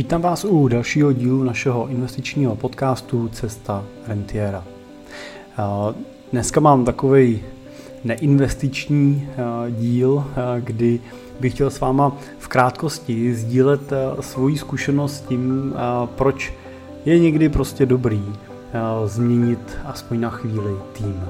Vítám vás u dalšího dílu našeho investičního podcastu Cesta rentiera. Dneska mám takový neinvestiční díl, kdy bych chtěl s váma v krátkosti sdílet svoji zkušenost s tím, proč je někdy prostě dobrý změnit aspoň na chvíli tým.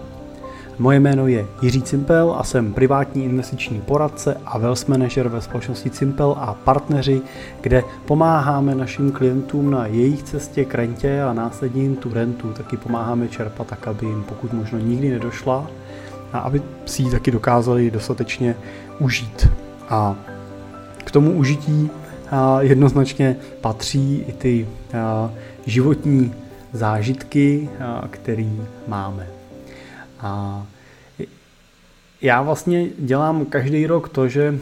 Moje jméno je Jiří Cimpel a jsem privátní investiční poradce a wealth manager ve společnosti Cimpel a partneři, kde pomáháme našim klientům na jejich cestě k rentě a následně jim tu rentu taky pomáháme čerpat tak, aby jim pokud možno nikdy nedošla a aby si ji taky dokázali dostatečně užít. A k tomu užití jednoznačně patří i ty životní zážitky, které máme. A já vlastně dělám každý rok to, že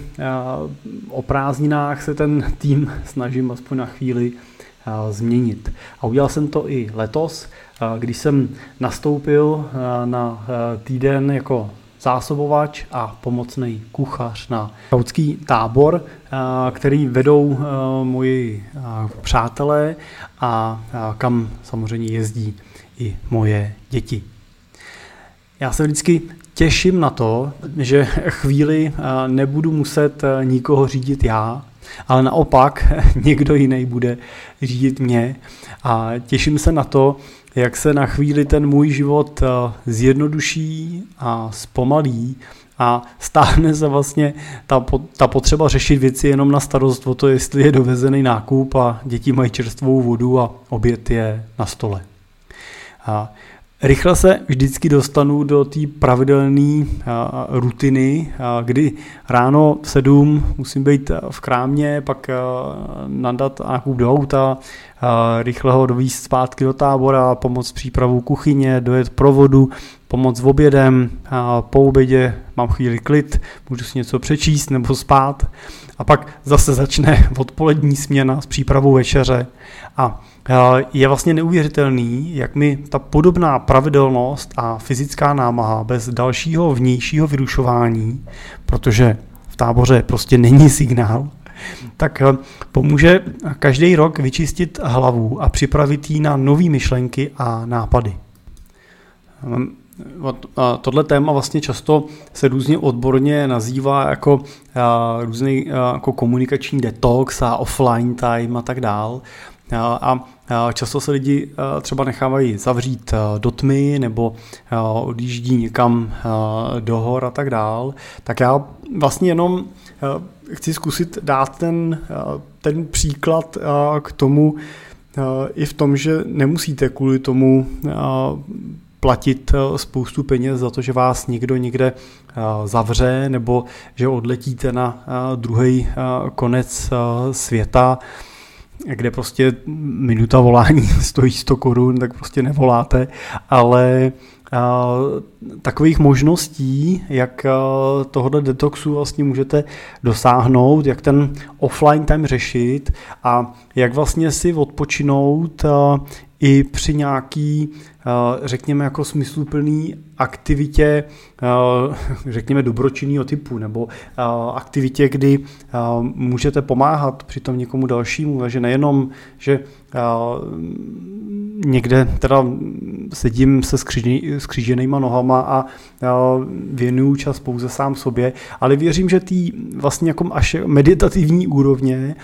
o prázdninách se ten tým snažím aspoň na chvíli změnit. A udělal jsem to i letos, když jsem nastoupil na týden jako zásobovač a pomocný kuchař na skautský tábor, který vedou moji přátelé a kam samozřejmě jezdí i moje děti. Já se vždycky těším na to, že chvíli eh, nebudu muset eh, nikoho řídit já, ale naopak někdo jiný bude řídit mě a těším se na to, jak se na chvíli ten můj život eh, zjednoduší a zpomalí a stáhne se vlastně ta, ta potřeba řešit věci jenom na starost o to, jestli je dovezený nákup a děti mají čerstvou vodu a oběd je na stole. A Rychle se vždycky dostanu do té pravidelné rutiny, kdy ráno v sedm musím být v krámě, pak nadat nákup do auta, rychle ho dovíst zpátky do tábora, pomoct přípravu kuchyně, dojet provodu, pomoct v obědem, po obědě mám chvíli klid, můžu si něco přečíst nebo spát. A pak zase začne odpolední směna s přípravou večeře. A je vlastně neuvěřitelný, jak mi ta podobná pravidelnost a fyzická námaha bez dalšího vnějšího vyrušování, protože v táboře prostě není signál, tak eh, pomůže každý rok vyčistit hlavu a připravit ji na nové myšlenky a nápady. Ehm, tohle téma vlastně často se různě odborně nazývá jako různý jako komunikační detox a offline time a tak dál. A často se lidi třeba nechávají zavřít do tmy nebo odjíždí někam do hor a tak dál. Tak já vlastně jenom chci zkusit dát ten, ten příklad k tomu, i v tom, že nemusíte kvůli tomu platit spoustu peněz za to, že vás někdo někde zavře nebo že odletíte na druhý konec světa kde prostě minuta volání stojí 100 korun, tak prostě nevoláte, ale takových možností, jak tohoto detoxu vlastně můžete dosáhnout, jak ten offline time řešit a jak vlastně si odpočinout i při nějaký, řekněme, jako smysluplný aktivitě, řekněme, dobročinného typu, nebo aktivitě, kdy můžete pomáhat přitom někomu dalšímu, takže nejenom, že někde teda sedím se skříženýma nohama a věnuju čas pouze sám sobě, ale věřím, že tý vlastně jako až meditativní úrovně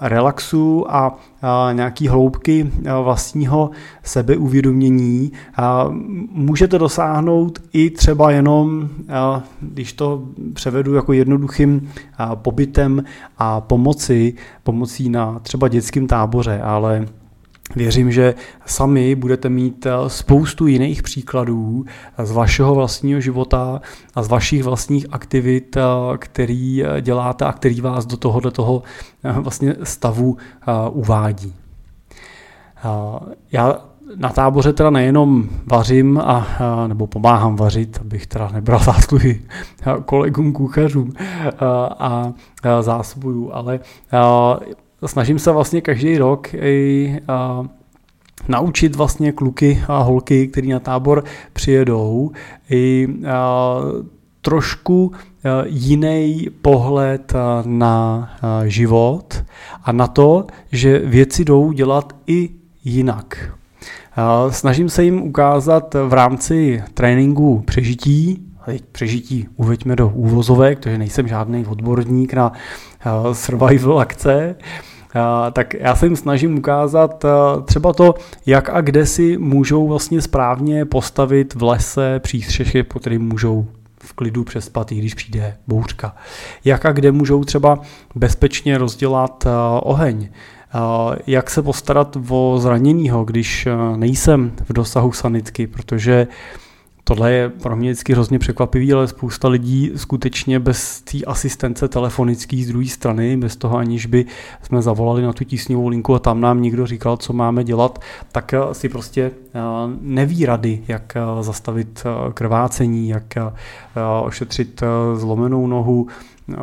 relaxu a nějaký hloubky vlastního sebeuvědomění můžete dosáhnout i třeba jenom, když to převedu jako jednoduchým pobytem a pomoci, pomocí na třeba dětském táboře, ale Věřím, že sami budete mít spoustu jiných příkladů z vašeho vlastního života a z vašich vlastních aktivit, který děláte a který vás do tohohle toho vlastně stavu uvádí. Já na táboře teda nejenom vařím a, nebo pomáhám vařit, abych teda nebral zásluhy kolegům kuchařům a, a zásobuju, ale snažím se vlastně každý rok i naučit vlastně kluky a holky, kteří na tábor přijedou, i trošku jiný pohled na život a na to, že věci jdou dělat i jinak. Snažím se jim ukázat v rámci tréninku přežití, přežití uveďme do úvozovek, protože nejsem žádný odborník na survival akce, tak já se jim snažím ukázat třeba to, jak a kde si můžou vlastně správně postavit v lese přístřechy, po kterým můžou v klidu přespat, i když přijde bouřka. Jak a kde můžou třeba bezpečně rozdělat oheň. Jak se postarat o zraněného, když nejsem v dosahu sanitky, protože Tohle je pro mě vždycky hrozně překvapivý, ale spousta lidí skutečně bez té asistence telefonické z druhé strany, bez toho aniž by jsme zavolali na tu tísňovou linku a tam nám někdo říkal, co máme dělat, tak eh, si prostě eh, neví rady, jak eh, zastavit krvácení, jak ošetřit zlomenou nohu,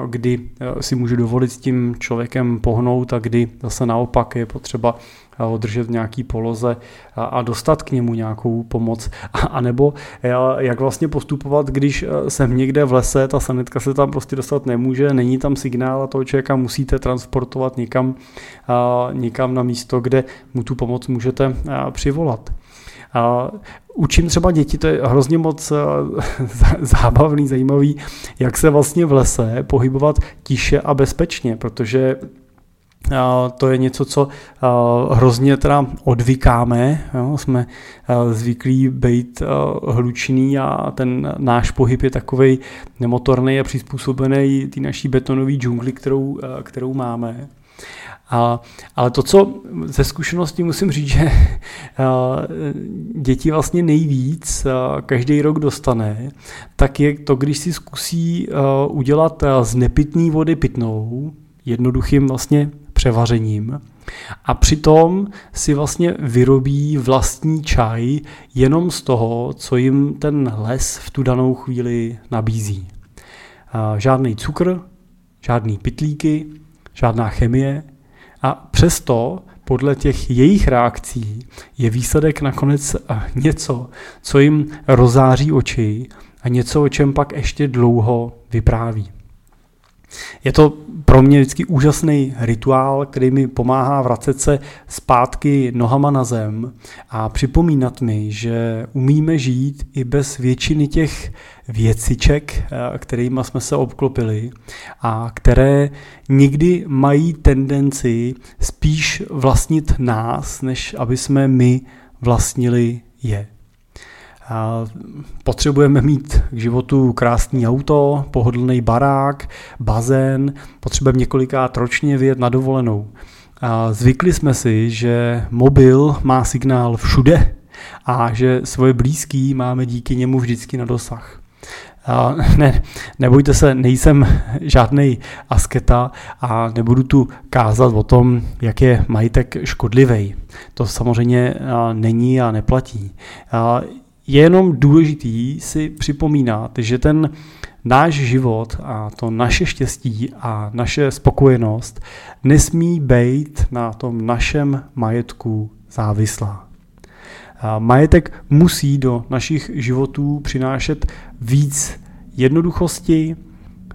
kdy si můžu dovolit s tím člověkem pohnout a kdy zase naopak je potřeba udržet v nějaký poloze a dostat k němu nějakou pomoc. A nebo jak vlastně postupovat, když jsem někde v lese, ta sanitka se tam prostě dostat nemůže, není tam signál a toho člověka musíte transportovat někam, někam na místo, kde mu tu pomoc můžete přivolat. Učím třeba děti, to je hrozně moc e, zábavný, zajímavý, jak se vlastně v lese pohybovat tiše a bezpečně, protože to je něco, co hrozně teda odvykáme. Jo? Jsme zvyklí být hlučný a ten náš pohyb je takový nemotorný a přizpůsobený té naší betonové džungli, kterou, kterou máme. A, ale to, co ze zkušenosti musím říct, že děti vlastně nejvíc každý rok dostane, tak je to, když si zkusí udělat z nepitné vody pitnou, jednoduchým vlastně převařením a přitom si vlastně vyrobí vlastní čaj jenom z toho, co jim ten les v tu danou chvíli nabízí. Žádný cukr, žádný pitlíky, žádná chemie a přesto podle těch jejich reakcí je výsledek nakonec něco, co jim rozáří oči a něco, o čem pak ještě dlouho vypráví. Je to pro mě vždycky úžasný rituál, který mi pomáhá vracet se zpátky nohama na zem a připomínat mi, že umíme žít i bez většiny těch věciček, eh, kterými jsme se obklopili a které někdy mají tendenci spíš vlastnit nás, než aby jsme my vlastnili je. Potřebujeme mít k životu krásný auto, pohodlný barák, bazén, potřebujeme několikrát ročně vyjet na dovolenou. Zvykli jsme si, že mobil má signál všude a že svoje blízký máme díky němu vždycky na dosah. Ne, nebojte se, nejsem žádný asketa a nebudu tu kázat o tom, jak je majitek škodlivý. To samozřejmě není a neplatí je jenom důležitý si připomínat, že ten náš život a to naše štěstí a naše spokojenost nesmí být na tom našem majetku závislá. Majetek musí do našich životů přinášet víc jednoduchosti,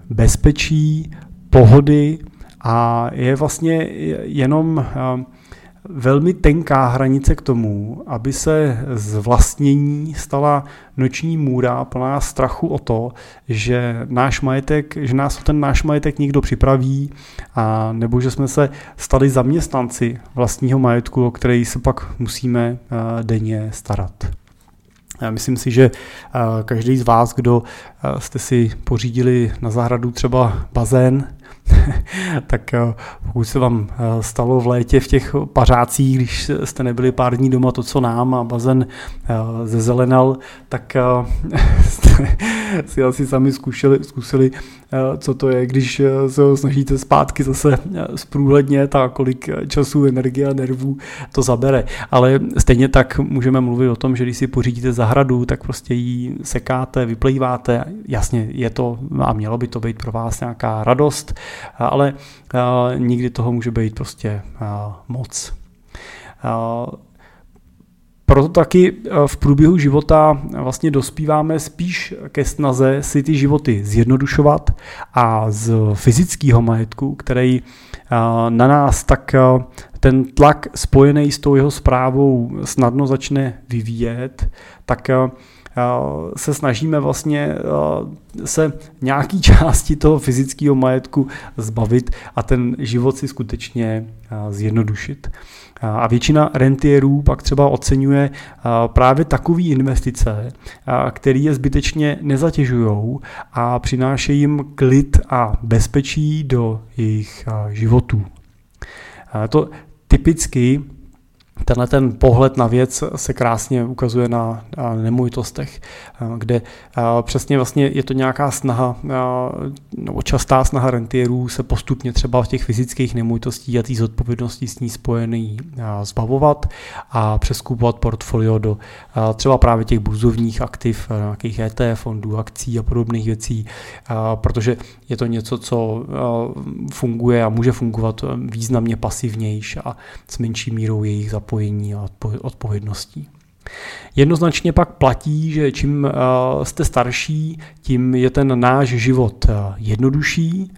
bezpečí, pohody a je vlastně jenom velmi tenká hranice k tomu, aby se z vlastnění stala noční můra plná strachu o to, že náš majetek, že nás o ten náš majetek někdo připraví a nebo že jsme se stali zaměstnanci vlastního majetku, o který se pak musíme eh, denně starat. Myslím si, že eh, každý z vás, kdo eh, jste si pořídili na zahradu třeba bazén, tak eh, pokud se vám eh, stalo v létě v těch pařácích, když jste nebyli pár dní doma to, co nám a bazen eh, zezelenal, tak jste si asi sami zkusili, zkusili co to je, když se ho snažíte zpátky zase zprůhlednět a kolik času, energie a nervů to zabere. Ale stejně tak můžeme mluvit o tom, že když si pořídíte zahradu, tak prostě ji sekáte, vyplýváte. Jasně, je to a mělo by to být pro vás nějaká radost, ale nikdy toho může být prostě moc. proto taky v průběhu života vlastně dospíváme spíš ke snaze si ty životy zjednodušovat a z fyzického majetku, který na nás tak ten tlak spojený s tou jeho zprávou snadno začne vyvíjet, tak se snažíme vlastně se nějaký části toho fyzického majetku zbavit a ten život si skutečně zjednodušit. A většina rentierů pak třeba oceňuje právě takové investice, které je zbytečně nezatěžují a přinášejí jim klid a bezpečí do jejich životů. To typicky Tenhle ten pohled na věc se krásně ukazuje na nemovitostech, kde přesně vlastně je to nějaká snaha, nebo častá snaha rentierů se postupně třeba v těch fyzických nemovitostí a té zodpovědnosti s ní spojený zbavovat a přeskupovat portfolio do třeba právě těch burzovních aktiv, nějakých ETF fondů, akcí a podobných věcí, protože je to něco, co funguje a může fungovat významně pasivnější a s menší mírou jejich zapojení zapojení a odpovědností. Jednoznačně pak platí, že čím eh, jste starší, tím je ten náš život eh, jednodušší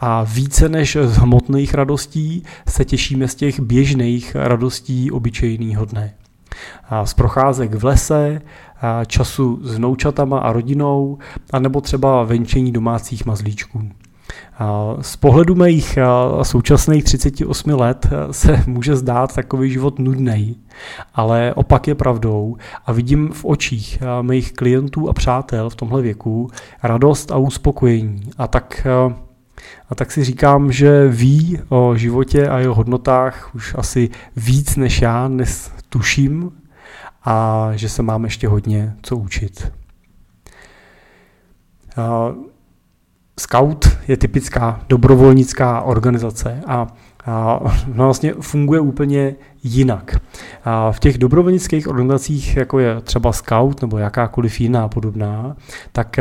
a více než z hmotných radostí se těšíme z těch běžných radostí obyčejného dne. Z procházek v lese, času s vnoučatama a rodinou, anebo třeba venčení domácích mazlíčků. Z pohledu mých současných 38 let se může zdát takový život nudný, ale opak je pravdou a vidím v očích mých klientů a přátel v tomhle věku radost a uspokojení. A tak, a tak si říkám, že ví o životě a jeho hodnotách už asi víc než já dnes tuším a že se mám ještě hodně co učit. Scout je typická dobrovolnická organizace a a vlastně funguje úplně jinak. A v těch dobrovolnických organizacích, jako je třeba Scout nebo jakákoliv jiná podobná, tak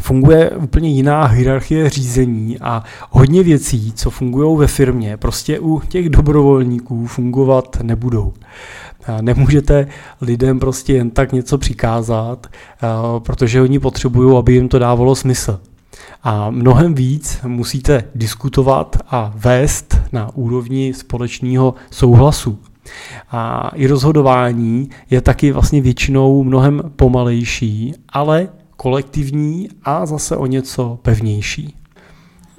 funguje úplně jiná hierarchie řízení a hodně věcí, co fungují ve firmě, prostě u těch dobrovolníků fungovat nebudou. Nemůžete lidem prostě jen tak něco přikázat, protože oni potřebují, aby jim to dávalo smysl. A mnohem víc musíte diskutovat a vést na úrovni společného souhlasu. A i rozhodování je taky vlastně většinou mnohem pomalejší, ale kolektivní a zase o něco pevnější.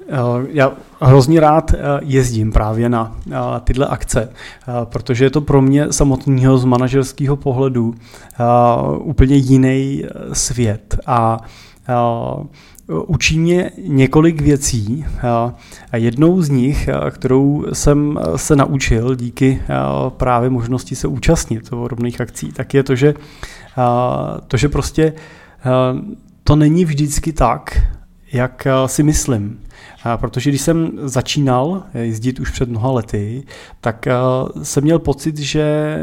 Eh, já hrozně rád eh, jezdím právě na eh, tyhle akce, protože je to pro mě samotného z manažerského pohledu úplně jiný svět a učí mě několik věcí a jednou z nich, kterou jsem se naučil díky právě možnosti se účastnit podobných akcí, tak je to, že, to, že prostě to není vždycky tak, jak si myslím. Protože když jsem začínal jezdit už před mnoha lety, tak jsem měl pocit, že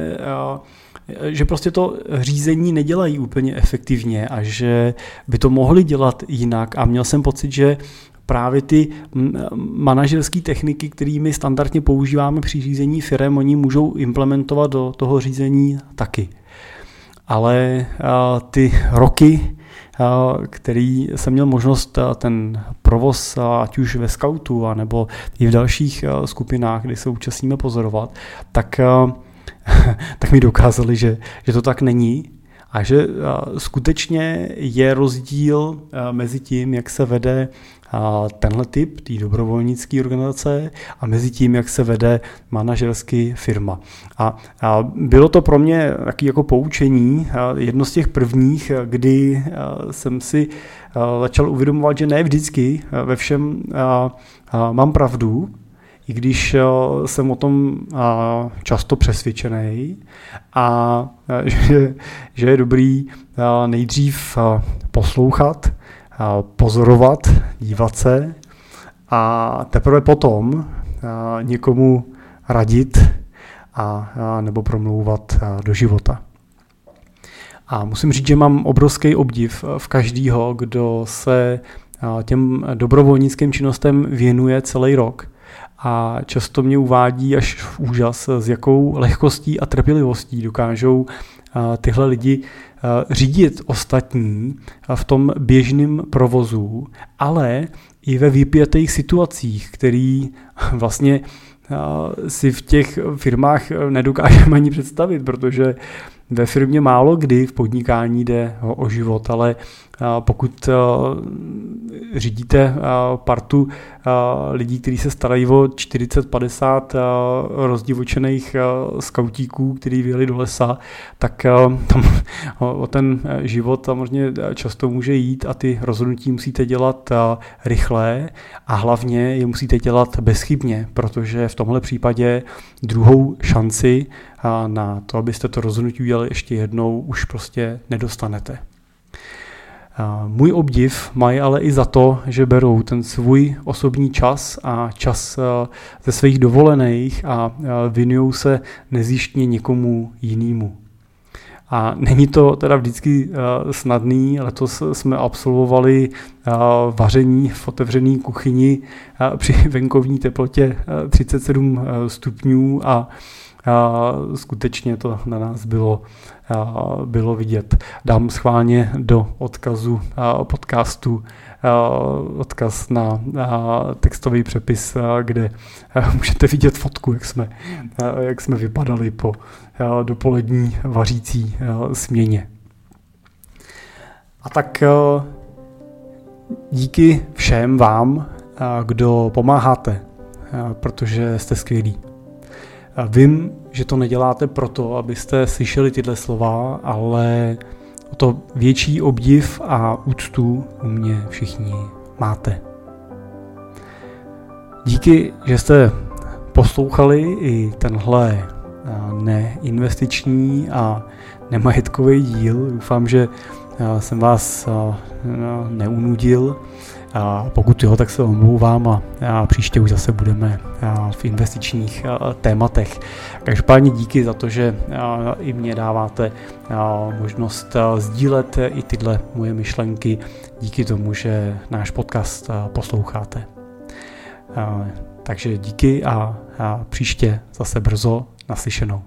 že prostě to řízení nedělají úplně efektivně a že by to mohli dělat jinak a měl jsem pocit, že právě ty manažerské techniky, kterými standardně používáme při řízení firm, oni můžou implementovat do toho řízení taky. Ale ty roky, který jsem měl možnost ten provoz, ať už ve scoutu, nebo i v dalších skupinách, kde se účastníme pozorovat, tak tak mi dokázali, že, že to tak není a že skutečně je rozdíl mezi tím, jak se vede tenhle typ, té dobrovolnické organizace a mezi tím, jak se vede manažersky firma. A, a bylo to pro mě taky jako poučení, jedno z těch prvních, kdy jsem si začal uvědomovat, že ne vždycky ve všem mám pravdu, i když eh, jsem o tom eh, často přesvědčený a eh, že, že je dobrý nejdřív poslouchat, pozorovat, dívat se a teprve potom někomu radit a, nebo promlouvat do života. A musím říct, že mám obrovský obdiv v každýho, kdo se těm dobrovolnickým činnostem věnuje celý rok a často mě uvádí až v úžas, s jakou lehkostí a trpělivostí dokážou tyhle lidi řídit ostatní v tom běžném provozu, ale i ve vypjatých situacích, který vlastně si v těch firmách nedokážeme ani představit, protože ve firmě málo kdy v podnikání jde o život, ale pokud řídíte partu lidí, kteří se starají o 40-50 rozdivočených skautíků, kteří vyjeli do lesa, tak tam o ten život samozřejmě často může jít a ty rozhodnutí musíte dělat rychle a hlavně je musíte dělat bezchybně, protože v tomhle případě druhou šanci na to, abyste to rozhodnutí udělali ještě jednou, už prostě nedostanete. Můj obdiv mají ale i za to, že berou ten svůj osobní čas a čas ze svých dovolených a věnují se nezjištně někomu jinému. A není to teda vždycky snadný, letos jsme absolvovali vaření v otevřené kuchyni při venkovní teplotě 37 stupňů a a skutečně to na nás bylo, bylo vidět. Dám schválně do odkazu podcastu odkaz na textový přepis, kde můžete vidět fotku, jak jsme, jak jsme vypadali po dopolední vařící směně. A tak díky všem vám, kdo pomáháte, protože jste skvělí. Vím, že to neděláte proto, abyste slyšeli tyhle slova, ale o to větší obdiv a úctu u mě všichni máte. Díky, že jste poslouchali i tenhle neinvestiční a nemajetkový díl. Doufám, že jsem vás neunudil a pokud jo, tak se omlouvám a, a příště už zase budeme v investičních tématech. Každopádně díky za to, že i mě dáváte možnost sdílet i tyhle moje myšlenky díky tomu, že náš podcast posloucháte. Takže díky a, příště zase brzo naslyšenou.